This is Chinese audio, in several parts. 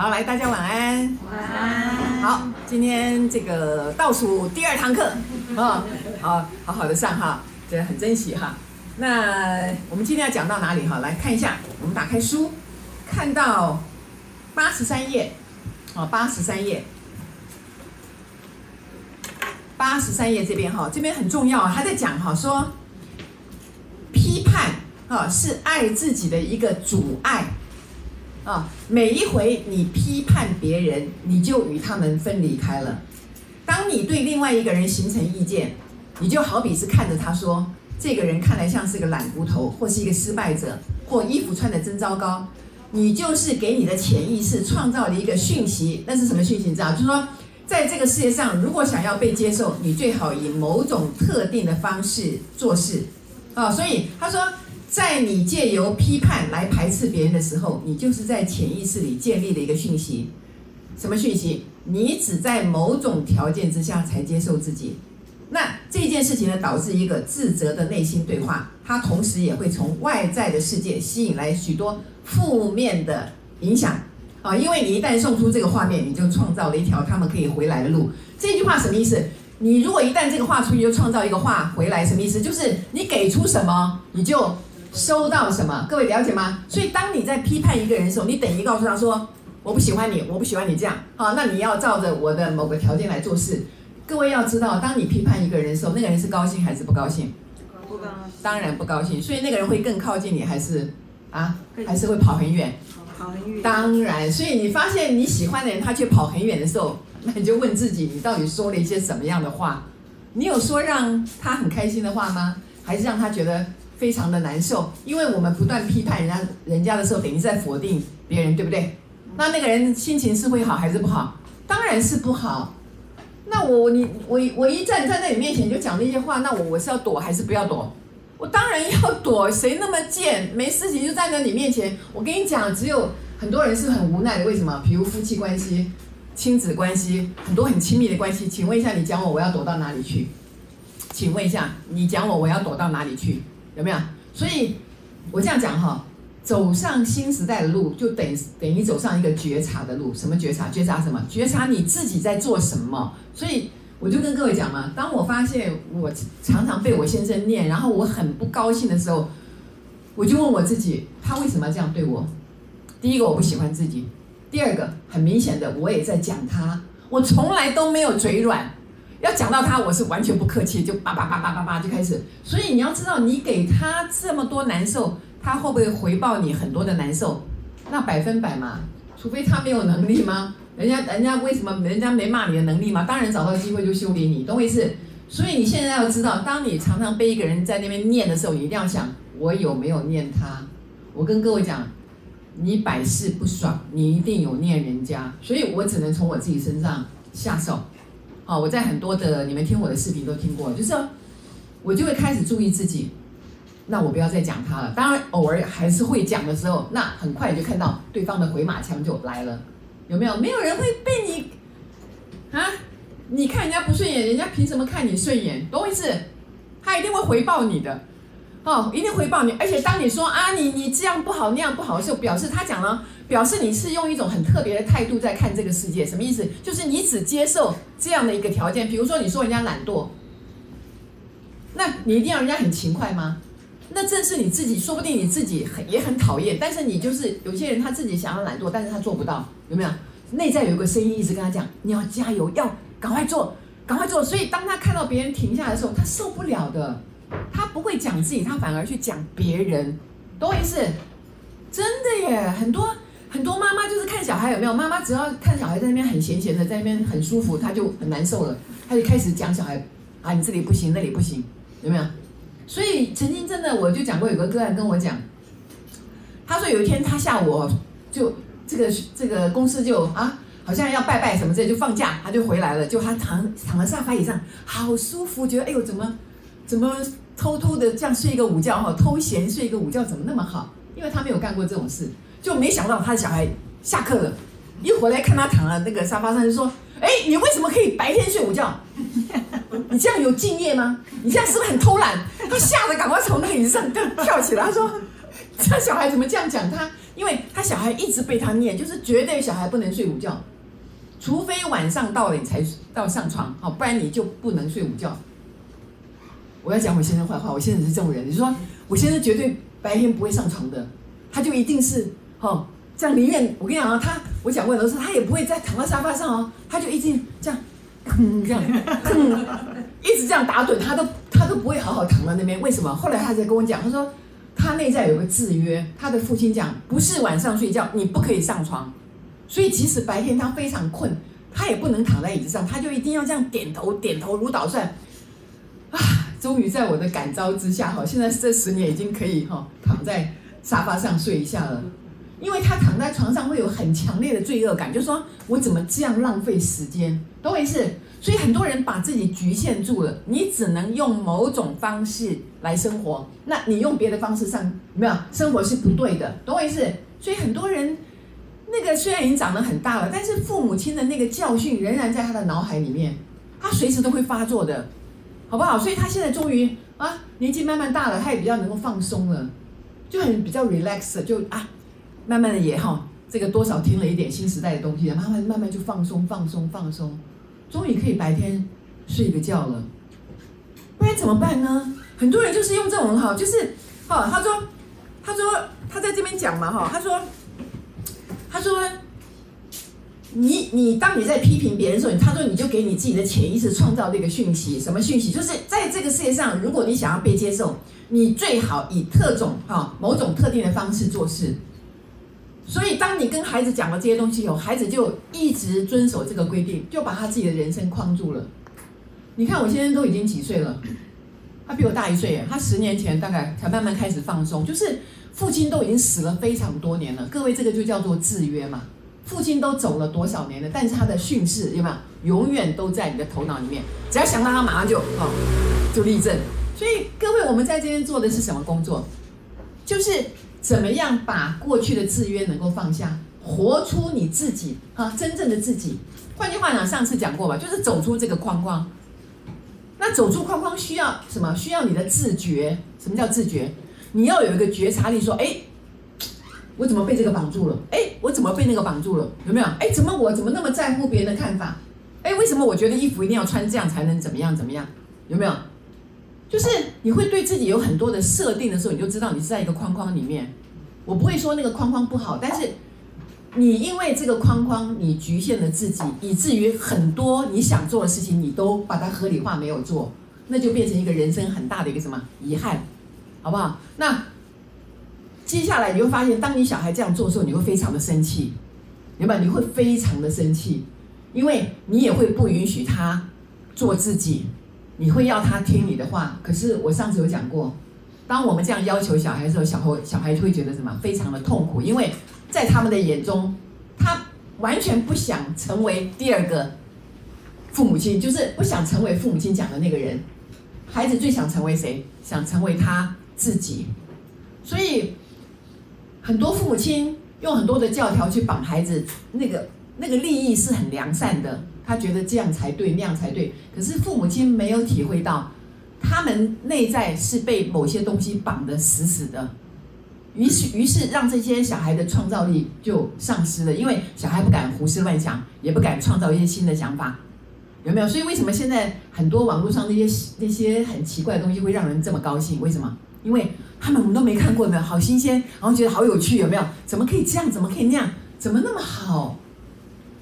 好，来大家晚安。晚安。好，今天这个倒数第二堂课啊，好好好的上哈，这很珍惜哈。那我们今天要讲到哪里哈？来看一下，我们打开书，看到八十三页，啊，八十三页，八十三页这边哈，这边很重要，他在讲哈，说批判啊是爱自己的一个阻碍。啊，每一回你批判别人，你就与他们分离开了。当你对另外一个人形成意见，你就好比是看着他说，这个人看来像是个懒骨头，或是一个失败者，或衣服穿得真糟糕。你就是给你的潜意识创造了一个讯息，那是什么讯息？你知道？就是说，在这个世界上，如果想要被接受，你最好以某种特定的方式做事。啊，所以他说。在你借由批判来排斥别人的时候，你就是在潜意识里建立了一个讯息。什么讯息？你只在某种条件之下才接受自己。那这件事情呢，导致一个自责的内心对话，它同时也会从外在的世界吸引来许多负面的影响啊！因为你一旦送出这个画面，你就创造了一条他们可以回来的路。这句话什么意思？你如果一旦这个画出去，就创造一个画回来，什么意思？就是你给出什么，你就。收到什么？各位了解吗？所以当你在批判一个人的时候，你等于告诉他说：“我不喜欢你，我不喜欢你这样。”好，那你要照着我的某个条件来做事。各位要知道，当你批判一个人的时候，那个人是高兴还是不高兴？不高兴。当然不高兴。所以那个人会更靠近你，还是啊？还是会跑很远？跑很远。当然。所以你发现你喜欢的人他却跑很远的时候，那你就问自己：你到底说了一些什么样的话？你有说让他很开心的话吗？还是让他觉得？非常的难受，因为我们不断批判人家人家的时候，等于在否定别人，对不对？那那个人心情是会好还是不好？当然是不好。那我你我我一站站在你面前就讲那些话，那我我是要躲还是不要躲？我当然要躲，谁那么贱？没事情就站在你面前。我跟你讲，只有很多人是很无奈的，为什么？比如夫妻关系、亲子关系，很多很亲密的关系。请问一下，你讲我，我要躲到哪里去？请问一下，你讲我，我要躲到哪里去？有没有？所以，我这样讲哈，走上新时代的路，就等于等于走上一个觉察的路。什么觉察？觉察什么？觉察你自己在做什么。所以，我就跟各位讲嘛，当我发现我常常被我先生念，然后我很不高兴的时候，我就问我自己，他为什么要这样对我？第一个，我不喜欢自己；第二个，很明显的，我也在讲他。我从来都没有嘴软。要讲到他，我是完全不客气，就叭叭叭叭叭叭就开始。所以你要知道，你给他这么多难受，他会不会回报你很多的难受？那百分百嘛，除非他没有能力吗？人家人家为什么人家没骂你的能力吗？当然找到机会就修理你，懂我意思？所以你现在要知道，当你常常被一个人在那边念的时候，你一定要想，我有没有念他？我跟各位讲，你百试不爽，你一定有念人家，所以我只能从我自己身上下手。啊，我在很多的你们听我的视频都听过，就是我就会开始注意自己，那我不要再讲他了。当然，偶尔还是会讲的时候，那很快就看到对方的回马枪就来了，有没有？没有人会被你啊？你看人家不顺眼，人家凭什么看你顺眼？懂我意思？他一定会回报你的，哦，一定回报你。而且当你说啊，你你这样不好，那样不好的时候，表示他讲了。表示你是用一种很特别的态度在看这个世界，什么意思？就是你只接受这样的一个条件。比如说，你说人家懒惰，那你一定要人家很勤快吗？那正是你自己，说不定你自己很也很讨厌。但是你就是有些人他自己想要懒惰，但是他做不到，有没有？内在有一个声音一直跟他讲：你要加油，要赶快做，赶快做。所以当他看到别人停下来的时候，他受不了的，他不会讲自己，他反而去讲别人，懂我意思？真的耶，很多。很多妈妈就是看小孩有没有，妈妈只要看小孩在那边很闲闲的，在那边很舒服，她就很难受了，她就开始讲小孩啊，你这里不行，那里不行，有没有？所以曾经真的我就讲过，有个个案跟我讲，他说有一天他下午就这个这个公司就啊，好像要拜拜什么之类，就放假，他就回来了，就他躺躺在沙发椅上，好舒服，觉得哎呦怎么怎么偷偷的这样睡一个午觉哈，偷闲睡一个午觉怎么那么好？因为他没有干过这种事。就没想到他的小孩下课了，一回来看他躺在那个沙发上，就说：“哎，你为什么可以白天睡午觉？你这样有敬业吗？你这样是不是很偷懒？”他吓得赶快从那个椅子上跳起来，他说：“这小孩怎么这样讲他？因为他小孩一直被他念，就是绝对小孩不能睡午觉，除非晚上到了你才到上床，好，不然你就不能睡午觉。我要讲我先生坏话，我先生是这种人，你说我先生绝对白天不会上床的，他就一定是哦，这样宁愿我跟你讲啊，他我讲过很多次，他也不会再躺在沙发上哦，他就一定这样，嗯，这样，嗯，一直这样打盹，他都他都不会好好躺在那边。为什么？后来他才跟我讲，他说他内在有个制约，他的父亲讲不是晚上睡觉你不可以上床，所以即使白天他非常困，他也不能躺在椅子上，他就一定要这样点头点头如捣蒜啊。终于在我的感召之下，哈，现在这十年已经可以哈躺在沙发上睡一下了。因为他躺在床上会有很强烈的罪恶感，就说我怎么这样浪费时间，懂我意思？所以很多人把自己局限住了，你只能用某种方式来生活，那你用别的方式上没有生活是不对的，懂我意思？所以很多人那个虽然已经长得很大了，但是父母亲的那个教训仍然在他的脑海里面，他随时都会发作的。好不好？所以他现在终于啊，年纪慢慢大了，他也比较能够放松了，就很比较 relax，就啊，慢慢的也哈，这个多少听了一点新时代的东西，慢慢慢慢就放松放松放松，终于可以白天睡个觉了。不然怎么办呢？很多人就是用这种哈，就是哈，他说他说他在这边讲嘛哈，他说他说。你你当你在批评别人的时候，他说你就给你自己的潜意识创造这个讯息，什么讯息？就是在这个世界上，如果你想要被接受，你最好以特种哈某种特定的方式做事。所以当你跟孩子讲了这些东西以后，孩子就一直遵守这个规定，就把他自己的人生框住了。你看我现在都已经几岁了，他比我大一岁，他十年前大概才慢慢开始放松，就是父亲都已经死了非常多年了。各位，这个就叫做制约嘛。父亲都走了多少年了？但是他的训示有没有？永远都在你的头脑里面。只要想到他，马上就哦，就立正。所以各位，我们在这边做的是什么工作？就是怎么样把过去的制约能够放下，活出你自己啊，真正的自己。换句话讲，上次讲过吧，就是走出这个框框。那走出框框需要什么？需要你的自觉。什么叫自觉？你要有一个觉察力，说，哎。我怎么被这个绑住了？哎，我怎么被那个绑住了？有没有？哎，怎么我怎么那么在乎别人的看法？哎，为什么我觉得衣服一定要穿这样才能怎么样怎么样？有没有？就是你会对自己有很多的设定的时候，你就知道你是在一个框框里面。我不会说那个框框不好，但是你因为这个框框，你局限了自己，以至于很多你想做的事情，你都把它合理化没有做，那就变成一个人生很大的一个什么遗憾，好不好？那。接下来你会发现，当你小孩这样做的时候，你会非常的生气，明白？你会非常的生气，因为你也会不允许他做自己，你会要他听你的话。可是我上次有讲过，当我们这样要求小孩的时候，小孩小孩会觉得什么？非常的痛苦，因为在他们的眼中，他完全不想成为第二个父母亲，就是不想成为父母亲讲的那个人。孩子最想成为谁？想成为他自己，所以。很多父母亲用很多的教条去绑孩子，那个那个利益是很良善的，他觉得这样才对，那样才对。可是父母亲没有体会到，他们内在是被某些东西绑得死死的，于是于是让这些小孩的创造力就丧失了，因为小孩不敢胡思乱想，也不敢创造一些新的想法，有没有？所以为什么现在很多网络上那些那些很奇怪的东西会让人这么高兴？为什么？因为他们我们都没看过，呢？好新鲜，然后觉得好有趣，有没有？怎么可以这样？怎么可以那样？怎么那么好？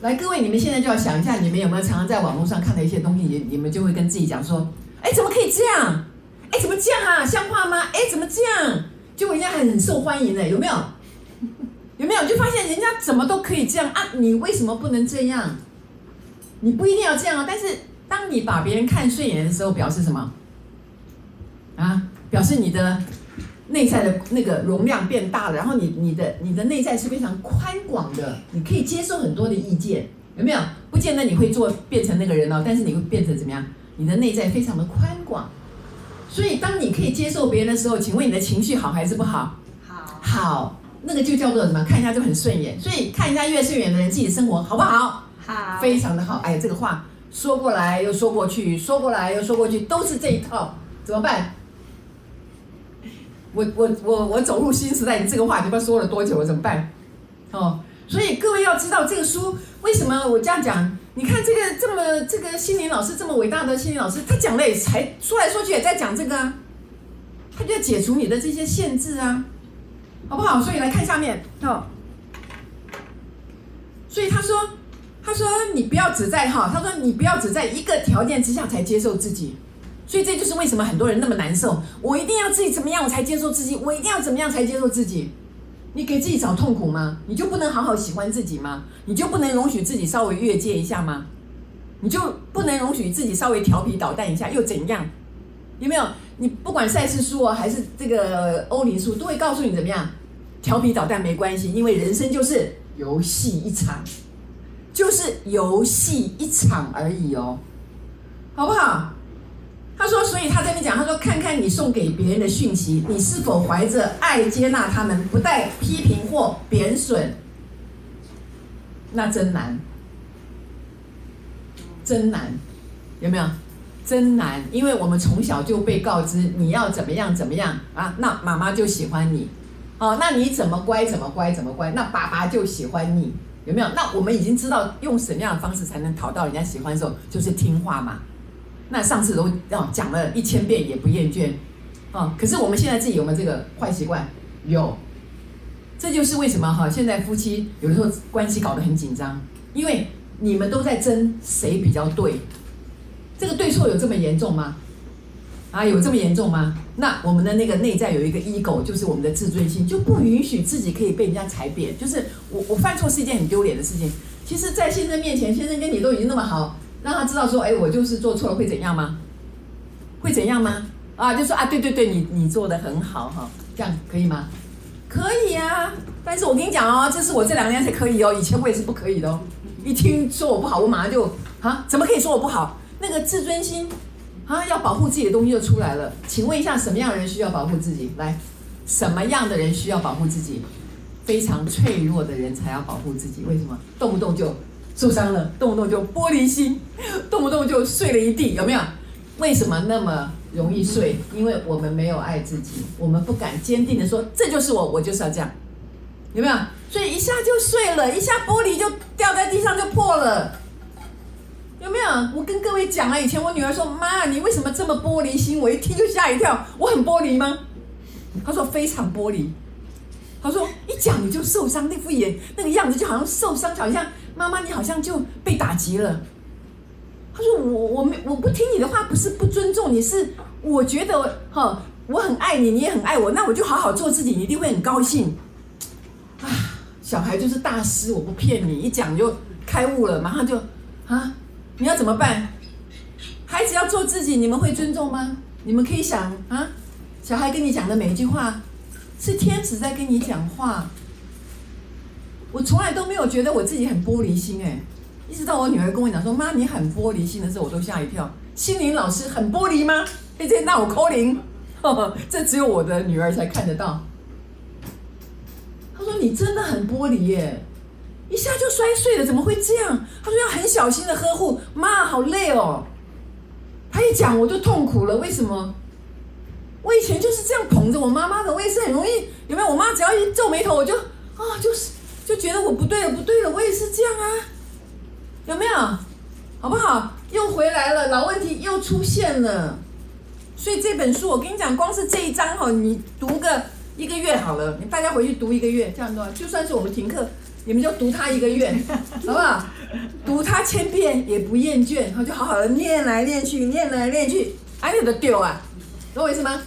来，各位，你们现在就要想一下，你们有没有常常在网络上看到一些东西？你你们就会跟自己讲说：哎，怎么可以这样？哎，怎么这样啊？像话吗？哎，怎么这样？结果人家很受欢迎呢，有没有？有没有？就发现人家怎么都可以这样啊？你为什么不能这样？你不一定要这样啊，但是当你把别人看顺眼的时候，表示什么？啊？表示你的内在的那个容量变大了，然后你你的你的内在是非常宽广的，你可以接受很多的意见，有没有？不见得你会做变成那个人哦，但是你会变成怎么样？你的内在非常的宽广，所以当你可以接受别人的时候，请问你的情绪好还是不好？好，好，那个就叫做什么？看一下就很顺眼，所以看一下越顺眼的人，自己的生活好不好？好，非常的好。哎，这个话说过来又说过去，说过来又说过去，都是这一套，怎么办？我我我我走入新时代，你这个话你不知道说了多久了，怎么办？哦，所以各位要知道这个书为什么我这样讲？你看这个这么这个心灵老师这么伟大的心灵老师，他讲的也才说来说去也在讲这个啊，他就要解除你的这些限制啊，好不好？所以来看下面哦。所以他说，他说你不要只在哈，他说你不要只在一个条件之下才接受自己。所以这就是为什么很多人那么难受。我一定要自己怎么样我才接受自己？我一定要怎么样才接受自己？你给自己找痛苦吗？你就不能好好喜欢自己吗？你就不能容许自己稍微越界一下吗？你就不能容许自己稍微调皮捣蛋一下又怎样？有没有？你不管赛斯书啊，还是这个欧林书，都会告诉你怎么样？调皮捣蛋没关系，因为人生就是游戏一场，就是游戏一场而已哦，好不好？他说，所以他跟你讲，他说，看看你送给别人的讯息，你是否怀着爱接纳他们，不带批评或贬损？那真难，真难，有没有？真难，因为我们从小就被告知你要怎么样怎么样啊，那妈妈就喜欢你，哦，那你怎么乖怎么乖怎么乖，那爸爸就喜欢你，有没有？那我们已经知道用什么样的方式才能讨到人家喜欢的时候，就是听话嘛。那上次都哦讲了一千遍也不厌倦，哦，可是我们现在自己有没有这个坏习惯？有，这就是为什么哈，现在夫妻有的时候关系搞得很紧张，因为你们都在争谁比较对，这个对错有这么严重吗？啊，有这么严重吗？那我们的那个内在有一个 ego，就是我们的自尊心，就不允许自己可以被人家踩扁，就是我我犯错是一件很丢脸的事情。其实，在先生面前，先生跟你都已经那么好。让他知道说，哎，我就是做错了，会怎样吗？会怎样吗？啊，就说啊，对对对，你你做的很好哈，这样可以吗？可以啊，但是我跟你讲哦，这是我这两年才可以哦，以前我也是不可以的哦。一听说我不好，我马上就啊，怎么可以说我不好？那个自尊心啊，要保护自己的东西就出来了。请问一下，什么样的人需要保护自己？来，什么样的人需要保护自己？非常脆弱的人才要保护自己。为什么？动不动就。受伤了，动不动就玻璃心，动不动就碎了一地，有没有？为什么那么容易碎？因为我们没有爱自己，我们不敢坚定的说，这就是我，我就是要这样，有没有？所以一下就碎了，一下玻璃就掉在地上就破了，有没有？我跟各位讲了，以前我女儿说：“妈，你为什么这么玻璃心？”我一听就吓一跳，我很玻璃吗？她说非常玻璃。她说一讲你就受伤，那副眼那个样子就好像受伤，好像。妈妈，你好像就被打击了。他说：“我我没我不听你的话，不是不尊重你，是我觉得哈，我很爱你，你也很爱我，那我就好好做自己，你一定会很高兴。”啊，小孩就是大师，我不骗你，一讲就开悟了，马上就啊，你要怎么办？孩子要做自己，你们会尊重吗？你们可以想啊，小孩跟你讲的每一句话，是天使在跟你讲话。我从来都没有觉得我自己很玻璃心哎，一直到我女儿跟我讲说：“妈，你很玻璃心”的时候，我都吓一跳。心灵老师很玻璃吗？哎，这那我扣零，这只有我的女儿才看得到。他说：“你真的很玻璃耶，一下就摔碎了，怎么会这样？”他说：“要很小心的呵护。”妈，好累哦。他一讲我就痛苦了，为什么？我以前就是这样捧着我妈妈的，我也是很容易有没有？我妈只要一皱眉头，我就啊，就是。就觉得我不对了，不对了，我也是这样啊，有没有？好不好？又回来了，老问题又出现了。所以这本书，我跟你讲，光是这一章哈，你读个一个月好了，你大家回去读一个月，这样的话，就算是我们停课，你们就读它一个月，好不好？读它千遍也不厌倦，然后，就好好的念来念去，念来念去，还有的丢啊，懂我意思吗？